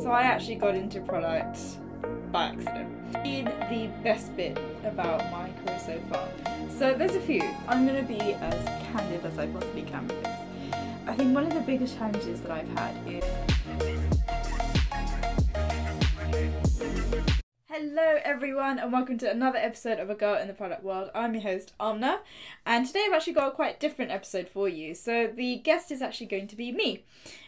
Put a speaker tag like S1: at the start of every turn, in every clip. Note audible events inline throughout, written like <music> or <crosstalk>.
S1: So I actually got into product by accident. The best bit about my career so far. So there's a few. I'm going to be as candid as I possibly can with this. I think one of the biggest challenges that I've had is. Hello, everyone, and welcome to another episode of A Girl in the Product World. I'm your host, Amna, and today I've actually got a quite different episode for you. So, the guest is actually going to be me.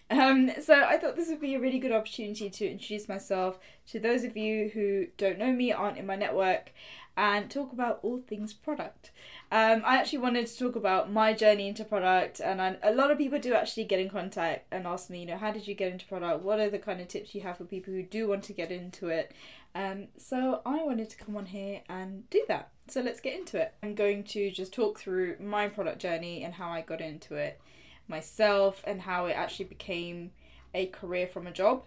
S1: Um, so, I thought this would be a really good opportunity to introduce myself to those of you who don't know me, aren't in my network, and talk about all things product. Um, I actually wanted to talk about my journey into product, and a lot of people do actually get in contact and ask me, you know, how did you get into product? What are the kind of tips you have for people who do want to get into it? Um, so I wanted to come on here and do that. So let's get into it. I'm going to just talk through my product journey and how I got into it myself and how it actually became a career from a job.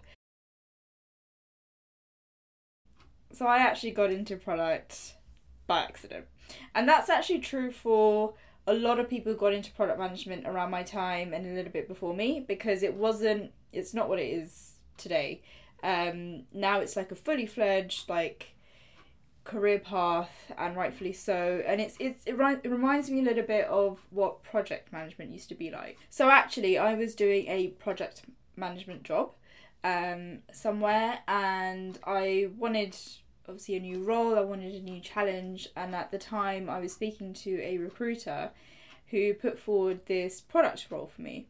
S1: So I actually got into product by accident. And that's actually true for a lot of people who got into product management around my time and a little bit before me because it wasn't it's not what it is today. Um, now it's like a fully fledged like career path, and rightfully so. And it's it's it, it reminds me a little bit of what project management used to be like. So actually, I was doing a project management job um, somewhere, and I wanted obviously a new role. I wanted a new challenge, and at the time, I was speaking to a recruiter who put forward this product role for me.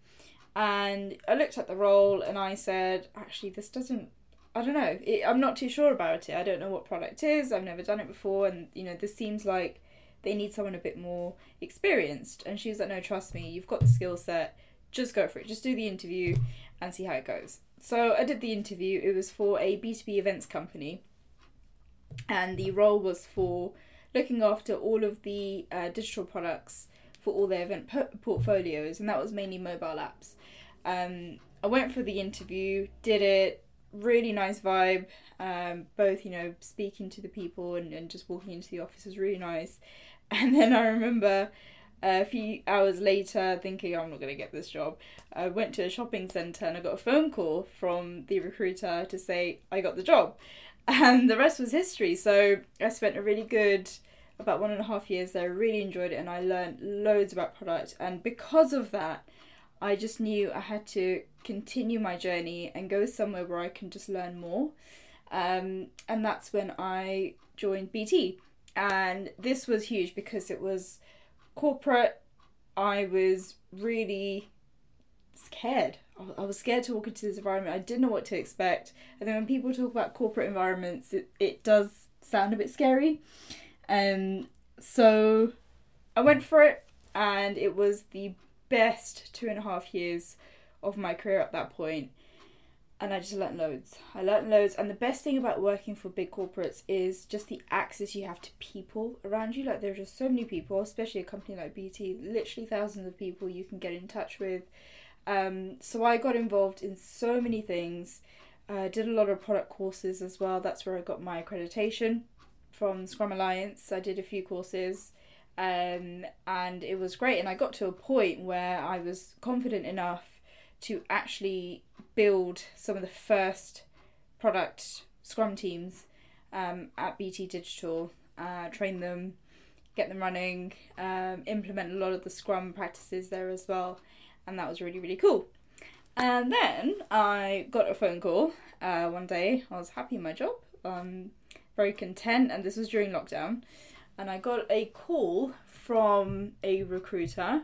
S1: And I looked at the role and I said, actually, this doesn't I don't know. It, I'm not too sure about it. I don't know what product is. I've never done it before, and you know, this seems like they need someone a bit more experienced. And she was like, "No, trust me. You've got the skill set. Just go for it. Just do the interview and see how it goes." So I did the interview. It was for a B2B events company, and the role was for looking after all of the uh, digital products for all their event po- portfolios, and that was mainly mobile apps. Um, I went for the interview, did it, really nice vibe. Um, both, you know, speaking to the people and, and just walking into the office was really nice. <laughs> And then I remember a few hours later thinking, I'm not going to get this job. I went to a shopping centre and I got a phone call from the recruiter to say I got the job. And the rest was history. So I spent a really good about one and a half years there. Really enjoyed it and I learned loads about product. And because of that, I just knew I had to continue my journey and go somewhere where I can just learn more. Um, and that's when I joined BT. And this was huge because it was corporate. I was really scared. I was scared to walk into this environment. I didn't know what to expect. And then when people talk about corporate environments, it, it does sound a bit scary. Um, so I went for it, and it was the best two and a half years of my career at that point. and I just learnt loads. I learnt loads, and the best thing about working for big corporates is just the access you have to people around you. Like there are just so many people, especially a company like BT, literally thousands of people you can get in touch with. Um, so I got involved in so many things. Uh, did a lot of product courses as well. That's where I got my accreditation from Scrum Alliance. I did a few courses. Um, and it was great. And I got to a point where I was confident enough to actually build some of the first product Scrum teams um, at BT Digital, uh, train them, get them running, um, implement a lot of the Scrum practices there as well, and that was really really cool. And then I got a phone call uh, one day. I was happy in my job, um, very content, and this was during lockdown. And I got a call from a recruiter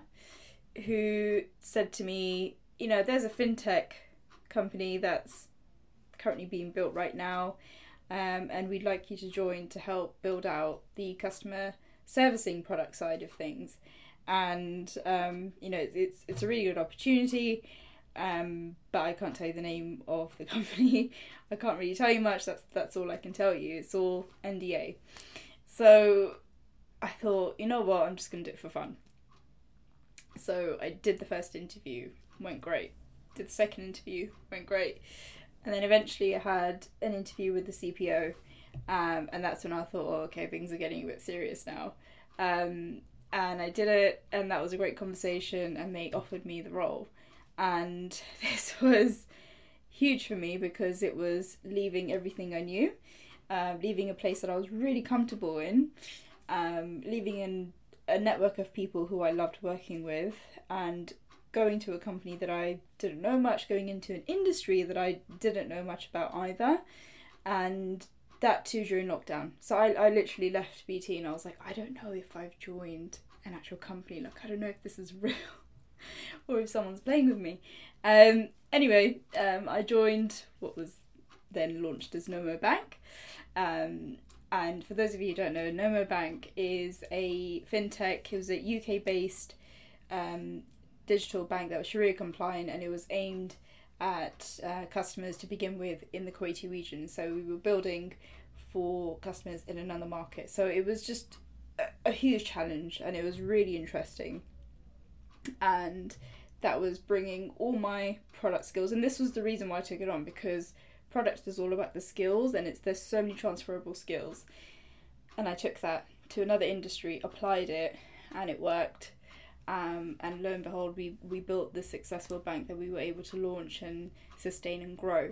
S1: who said to me, you know, there's a fintech company that's currently being built right now, um, and we'd like you to join to help build out the customer servicing product side of things. And um, you know, it's it's a really good opportunity. Um, but I can't tell you the name of the <laughs> company. I can't really tell you much. That's that's all I can tell you. It's all NDA. So I thought, you know what, I'm just gonna do it for fun. So I did the first interview went great. Did the second interview, went great. And then eventually I had an interview with the CPO, um, and that's when I thought, oh, okay, things are getting a bit serious now. Um, and I did it, and that was a great conversation, and they offered me the role. And <laughs> this was huge for me because it was leaving everything I knew, um, leaving a place that I was really comfortable in, um, leaving in a network of people who I loved working with, and going to a company that I didn't know much, going into an industry that I didn't know much about either, and that too during lockdown. So I, I literally left BT and I was like, I don't know if I've joined an actual company. Like, I don't know if this is <laughs> real or if someone's playing with me. Um, anyway, um, I joined what was then launched as Nomo Bank. Um, and for those of you who don't know, Nomo Bank is a fintech. It was a UK based um, digital bank that was Sharia compliant and it was aimed at uh, customers to begin with in the Kuwaiti region. So we were building for customers in another market. So it was just a, a huge challenge and it was really interesting. And that was bringing all my product skills and this was the reason why I took it on because product is all about the skills and it's there's so many transferable skills. And I took that to another industry, applied it and it worked. Um, and lo and behold, we, we built the successful bank that we were able to launch and sustain and grow.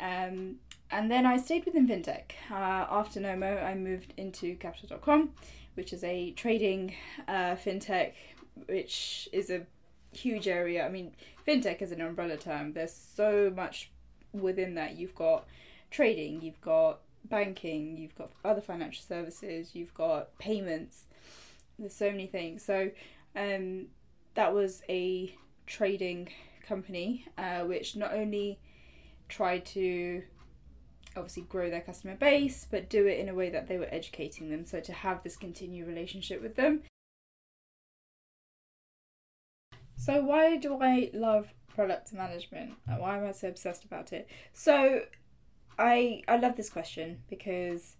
S1: Um, and then I stayed within fintech. Uh, after Nomo, I moved into Capital.com, which is a trading uh, fintech, which is a huge area. I mean, fintech is an umbrella term. There's so much within that. You've got trading, you've got banking, you've got other financial services, you've got payments. There's so many things. So um, that was a trading company uh, which not only tried to obviously grow their customer base, but do it in a way that they were educating them. So to have this continued relationship with them. So why do I love product management? Why am I so obsessed about it? So I I love this question because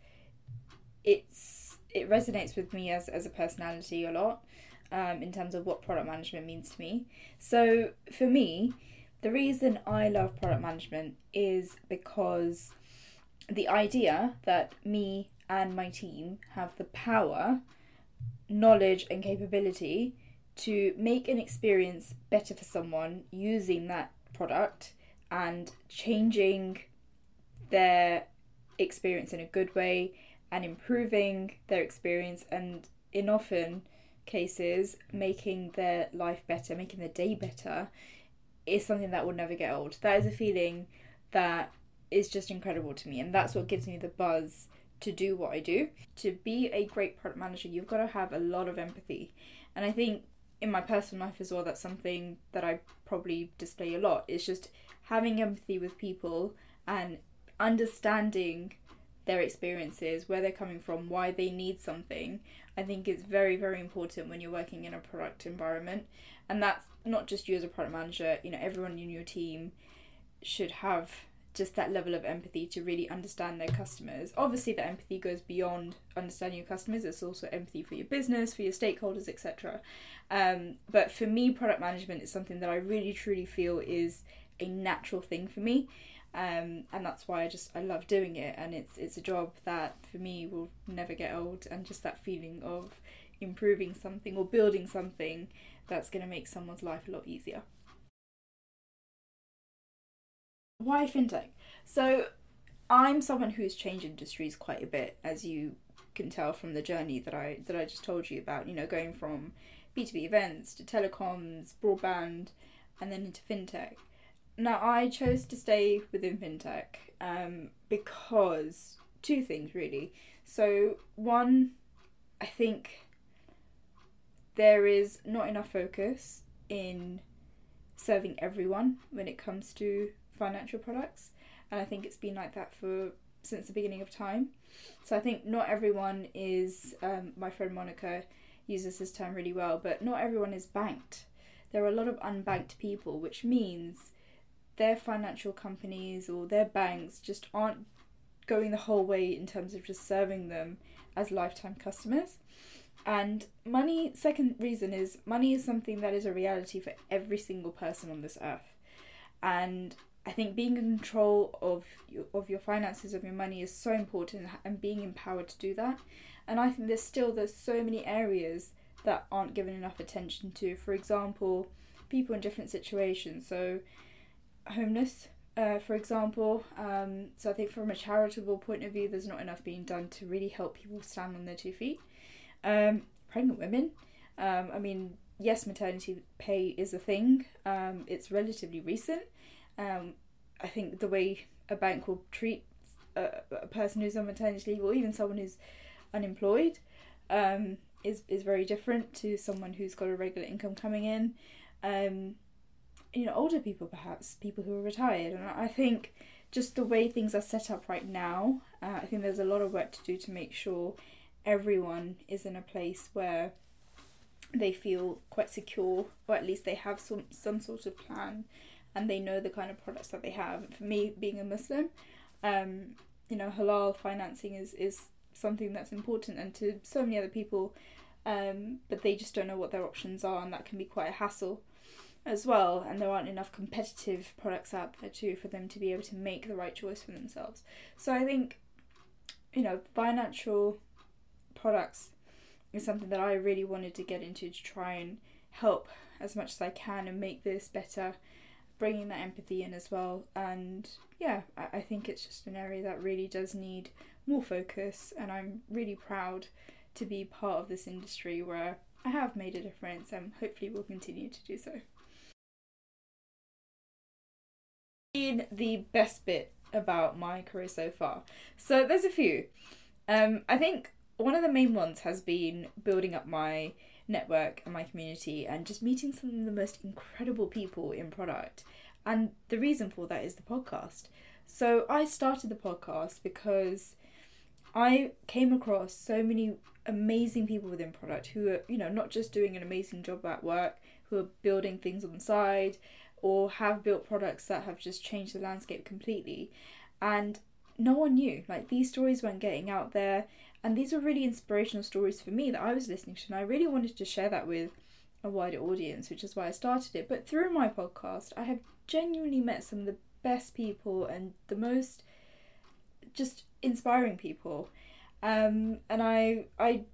S1: it's it resonates with me as as a personality a lot um, in terms of what product management means to me. So for me, the reason I love product management is because the idea that me and my team have the power, knowledge, and capability to make an experience better for someone using that product and changing their experience in a good way and improving their experience and in often cases making their life better making their day better is something that will never get old. That is a feeling that is just incredible to me and that's what gives me the buzz to do what I do. To be a great product manager you've got to have a lot of empathy. And I think in my personal life as well that's something that I probably display a lot it's just having empathy with people and understanding their experiences where they're coming from why they need something I think it's very very important when you're working in a product environment and that's not just you as a product manager you know everyone in your team should have just that level of empathy to really understand their customers. Obviously, the empathy goes beyond understanding your customers. It's also empathy for your business, for your stakeholders, etc. Um, but for me, product management is something that I really truly feel is a natural thing for me, um, and that's why I just I love doing it. And it's it's a job that for me will never get old. And just that feeling of improving something or building something that's going to make someone's life a lot easier why fintech? So I'm someone who's changed industries quite a bit, as you can tell from the journey that I that I just told you about. You know, going from B two B events to telecoms, broadband, and then into fintech. Now I chose to stay within fintech um, because two things really. So one, I think there is not enough focus in serving everyone when it comes to financial products, and I think it's been like that for since the beginning of time. So I think not everyone is. Um, my friend Monica uses this term really well, but not everyone is banked. There are a lot of unbanked people, which means their financial companies or their banks just aren't going the whole way in terms of just serving them as lifetime customers. And money, second reason is money is something that is a reality for every single person on this earth. And I think being in control of your, of your finances, of your money, is so important, and being empowered to do that. And I think there's still there's so many areas that aren't given enough attention to. For example, people in different situations. So, homeless uh, for example. Um, so I think from a charitable point of view, there's not enough being done to really help people stand on their two feet. Um, pregnant women. Um, I mean, yes, maternity pay is a thing. Um, it's relatively recent. Um, I think the way a bank will treat a, a person who's on maternity leave, or even someone who's unemployed, um, is is very different to someone who's got a regular income coming in. You know, older people perhaps, people who are retired, and I think just the way things are set up right now, uh, I think there's a lot of work to do to make sure everyone is in a place where they feel quite secure, or at least they have some some sort of plan, and they know the kind of products that they have. For me, being a Muslim, um, you know, halal financing is is something that's important, and to so many other people, um, but they just don't know what their options are, and that can be quite a hassle as well. And there aren't enough competitive products out there too for them to be able to make the right choice for themselves. So I think, you know, financial products is something that I really wanted to get into to try and help as much as I can and make this better, bringing that empathy in as well. And yeah, I, I think it's just an area that really does need more focus, and I'm really proud to be part of this industry where I have made a difference and hopefully will continue to do so. The best bit about my career so far. So there's a few. Um, I think one of the main ones has been building up my network and my community and just meeting some of the most incredible people in product. And the reason for that is the podcast. So I started the podcast because I came across so many amazing people within product who are, you know, not just doing an amazing job at work, who are building things on the side or have built products that have just changed the landscape completely. And no one knew. Like these stories weren't getting out there and these were really inspirational stories for me that I was listening to, and I really wanted to share that with a wider audience, which is why I started it. But through my podcast, I have genuinely met some of the best people and the most just inspiring people. Um, and I I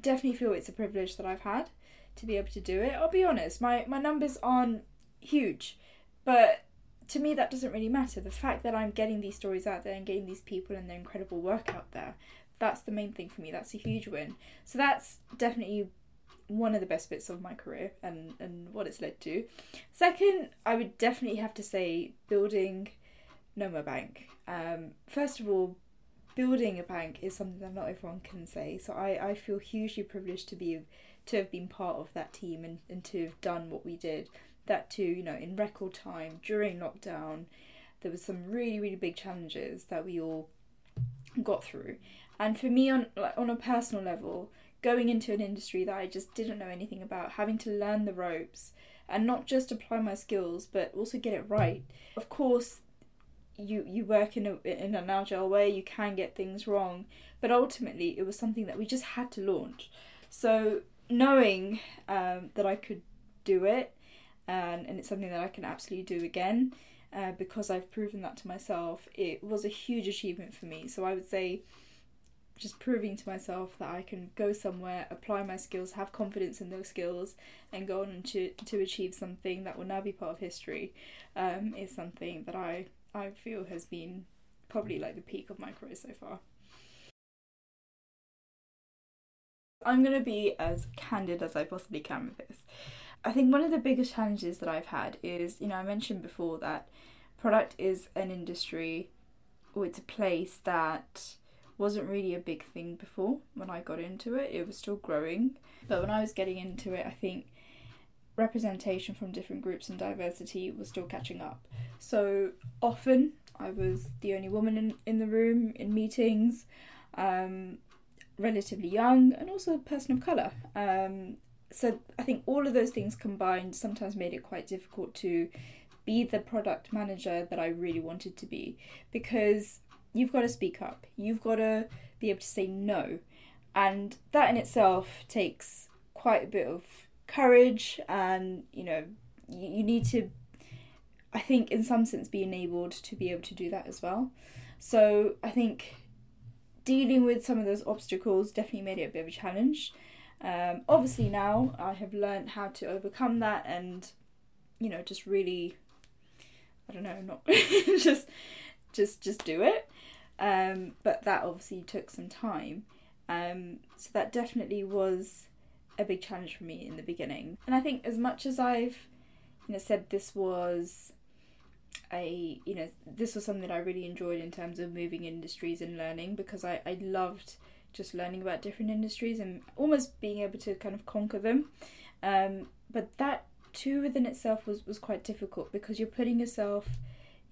S1: definitely feel it's a privilege that I've had to be able to do it. I'll be honest, my, my numbers aren't huge, but to me that doesn't really matter. The fact that I'm getting these stories out there and getting these people and their incredible work out there, that's the main thing for me. That's a huge win. So that's definitely one of the best bits of my career and, and what it's led to. Second, I would definitely have to say building Nomo Bank. Um, first of all, building a bank is something that not everyone can say. So I, I feel hugely privileged to be to have been part of that team and, and to have done what we did. That too, you know, in record time during lockdown, there was some really, really big challenges that we all got through. And for me, on like, on a personal level, going into an industry that I just didn't know anything about, having to learn the ropes and not just apply my skills, but also get it right. Of course, you you work in a in an agile way, you can get things wrong, but ultimately, it was something that we just had to launch. So knowing um, that I could do it, and and it's something that I can absolutely do again. Uh, because I've proven that to myself, it was a huge achievement for me. So I would say just proving to myself that I can go somewhere, apply my skills, have confidence in those skills, and go on to to achieve something that will now be part of history, um, is something that I I feel has been probably like the peak of my career so far. I'm gonna be as candid as I possibly can with this. I think one of the biggest challenges that I've had is, you know, I mentioned before that product is an industry or it's a place that wasn't really a big thing before when I got into it. It was still growing. But when I was getting into it, I think representation from different groups and diversity was still catching up. So often I was the only woman in, in the room in meetings, um, relatively young, and also a person of colour. Um, so I think all of those things combined sometimes made it quite difficult to be the product manager that I really wanted to be because you've got to speak up. You've got to be able to say no. And that in itself takes quite a bit of courage and, you know, you, you need to, I think, in some sense, be enabled to be able to do that as well. So I think dealing with some of those obstacles definitely made it a bit of a challenge. Um, obviously, now I have learned how to overcome that and, you know, just really I don't know, not <laughs> just just just do it. Um, but that obviously took some time. Um, so that definitely was a big challenge for me in the beginning. And I think as much as I've you know said this was a you know this was something that I really enjoyed in terms of moving industries and learning because I, I loved just learning about different industries and almost being able to kind of conquer them. Um, but that too within itself was, was quite difficult because you're putting yourself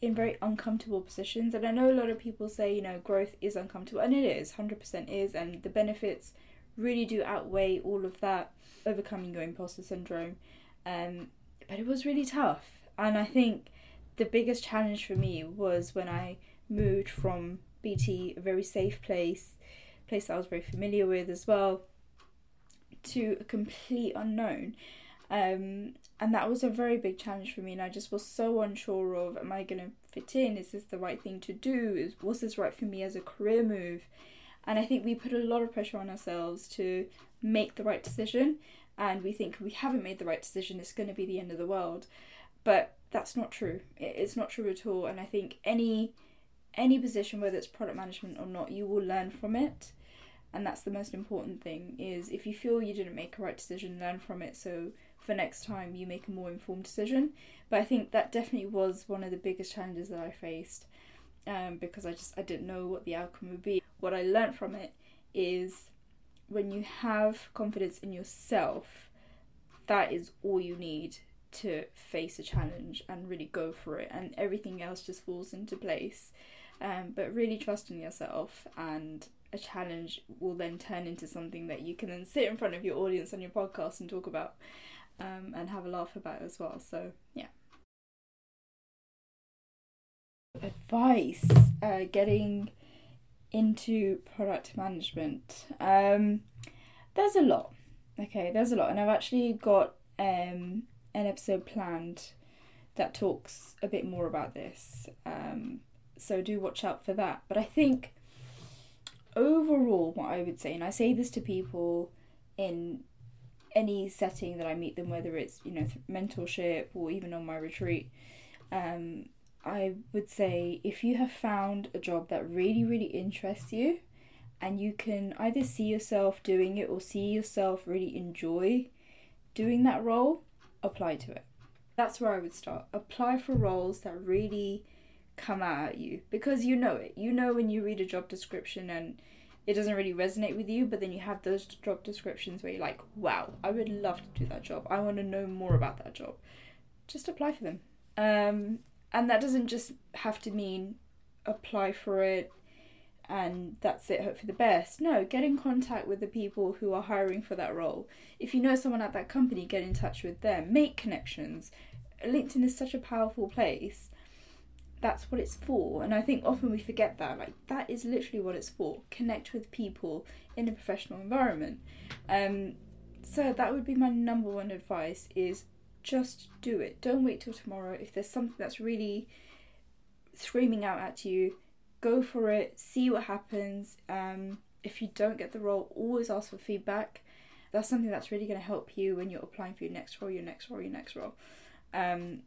S1: in very uncomfortable positions. And I know a lot of people say, you know, growth is uncomfortable, and it is, 100% is, and the benefits really do outweigh all of that, overcoming your imposter syndrome. Um, but it was really tough. And I think the biggest challenge for me was when I moved from BT, a very safe place, place that I was very familiar with as well, to a complete unknown. Um, and that was a very big challenge for me, and I just was so unsure of am I going to fit in? Is this the right thing to do? Is, was this right for me as a career move? And I think we put a lot of pressure on ourselves to make the right decision, and we think we haven't made the right decision, it's going to be the end of the world. But that's not true. It's not true at all, and I think any any position, whether it's product management or not, you will learn from it and that's the most important thing is if you feel you didn't make a right decision learn from it. So for next time you make a more informed decision. But i think that definitely was one of the biggest challenges that i faced um, because i just i didn't know what the outcome would be. What i learned from it is when you have confidence in yourself that is all you need to face a challenge and really go for it and everything else just falls into place. Um, but really trusting yourself and a challenge will then turn into something that you can then sit in front of your audience on your podcast and talk about um, and have a laugh about as well. So, yeah. Advice uh, getting into product management. Um, there's a lot. Okay, there's a lot, and I've actually got um, an episode planned that talks a bit more about this. Um, so do watch out for that. But I think overall, what I would say, and I say this to people in any setting that I meet them, whether it's you know mentorship or even on my retreat, um, I would say if you have found a job that really really interests you, and you can either see yourself doing it or see yourself really enjoy doing that role, apply to it. That's where I would start. Apply for roles that really come out at you because you know it. You know when you read a job description and it doesn't really resonate with you, but then you have those job descriptions where you're like, wow, I would love to do that job. I want to know more about that job. Just apply for them. Um, and that doesn't just have to mean apply for it and that's it, hope for the best. No, get in contact with the people who are hiring for that role. If you know someone at that company, get in touch with them, make connections. LinkedIn is such a powerful place that's what it's for. And i think often we forget that like that is literally what it's for connect with people in a professional environment. Um so that would be my number one advice is just do it. Don't wait till tomorrow. If there's something that's really screaming out at you go for it see what happens. Um if you don't get the role always ask for feedback. That's something that's really going to help you when you're applying for your next role your next role your next role. Um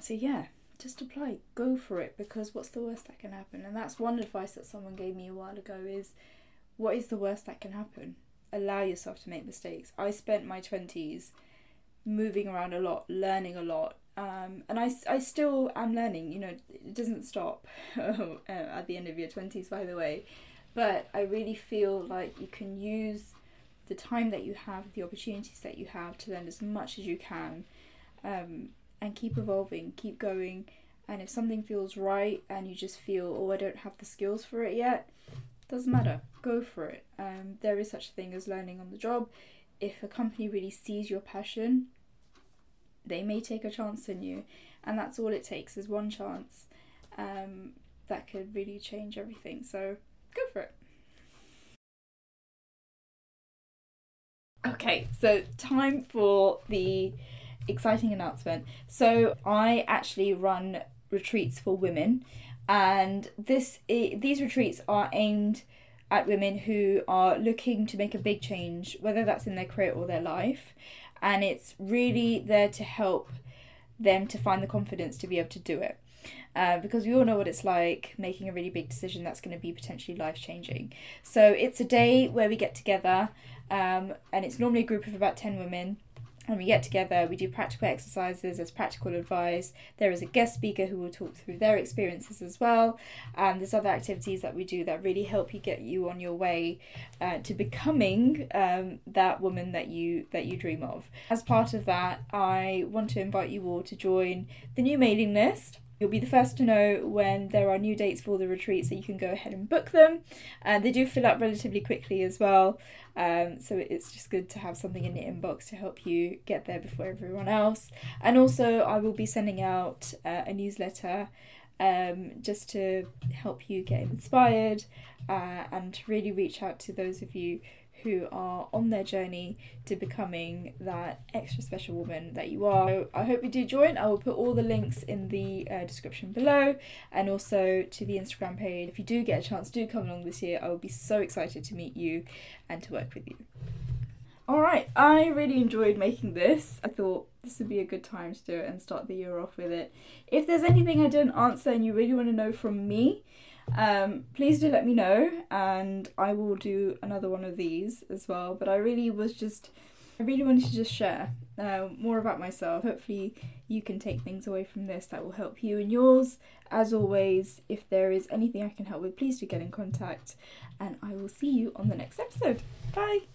S1: so yeah just apply, go for it because what's the worst that can happen? And that's one advice that someone gave me a while ago is what is the worst that can happen? Allow yourself to make mistakes. I spent my 20s moving around a lot, learning a lot. Um, and I, I still am learning, you know, it doesn't stop <laughs> at the end of your 20s, by the way. But I really feel like you can use the time that you have, the opportunities that you have to learn as much as you can. Um, and keep evolving, keep going. And if something feels right and you just feel, oh, I don't have the skills for it yet, doesn't matter. Go for it. Um, there is such a thing as learning on the job. If a company really sees your passion, they may take a chance on you, and that's all it takes is one chance. Um, that could really change everything. So go for it. Okay, so time for the exciting announcement. So I actually run retreats for women, and this these retreats are aimed at women who are looking to make a big change, whether that's in their career or their life, and it's really there to help them to find the confidence to be able to do it. Uh, because we all know what it's like making a really big decision that's going to be potentially life changing. So it's a day where we get together, um, and it's normally a group of about 10 women and we get together, we do practical exercises, as practical advice, there is a guest speaker who will talk through their experiences as well, and there's other activities that we do that really help you get you on your way uh, to becoming um, that woman that you that you dream of. As part of that, I want to invite you all to join the new mailing list. You'll be the first to know when there are new dates for the retreat, so you can go ahead and book them. And they do fill up relatively quickly as well. Um, so it's just good to have something in your inbox to help you get there before everyone else. And also, I will be sending out uh, a newsletter um, just to help you get inspired uh, and to really reach out to those of you who are on their journey to becoming that extra special woman that you are. So I hope you do join. I will put all the links in the uh, description below and also to the Instagram page. If you do get a chance, do come along this year. I will be so excited to meet you and to work with you. Alright, I really enjoyed making this. I thought this would be a good time to do it and start the year off with it. If there's anything I didn't answer and you really want to know from me, um, please do let me know, and I will do another one of these as well. But I really was just, I really wanted to just share uh, more about myself. Hopefully, you can take things away from this that will help you and yours. As always, if there is anything I can help with, please do get in contact, and I will see you on the next episode. Bye.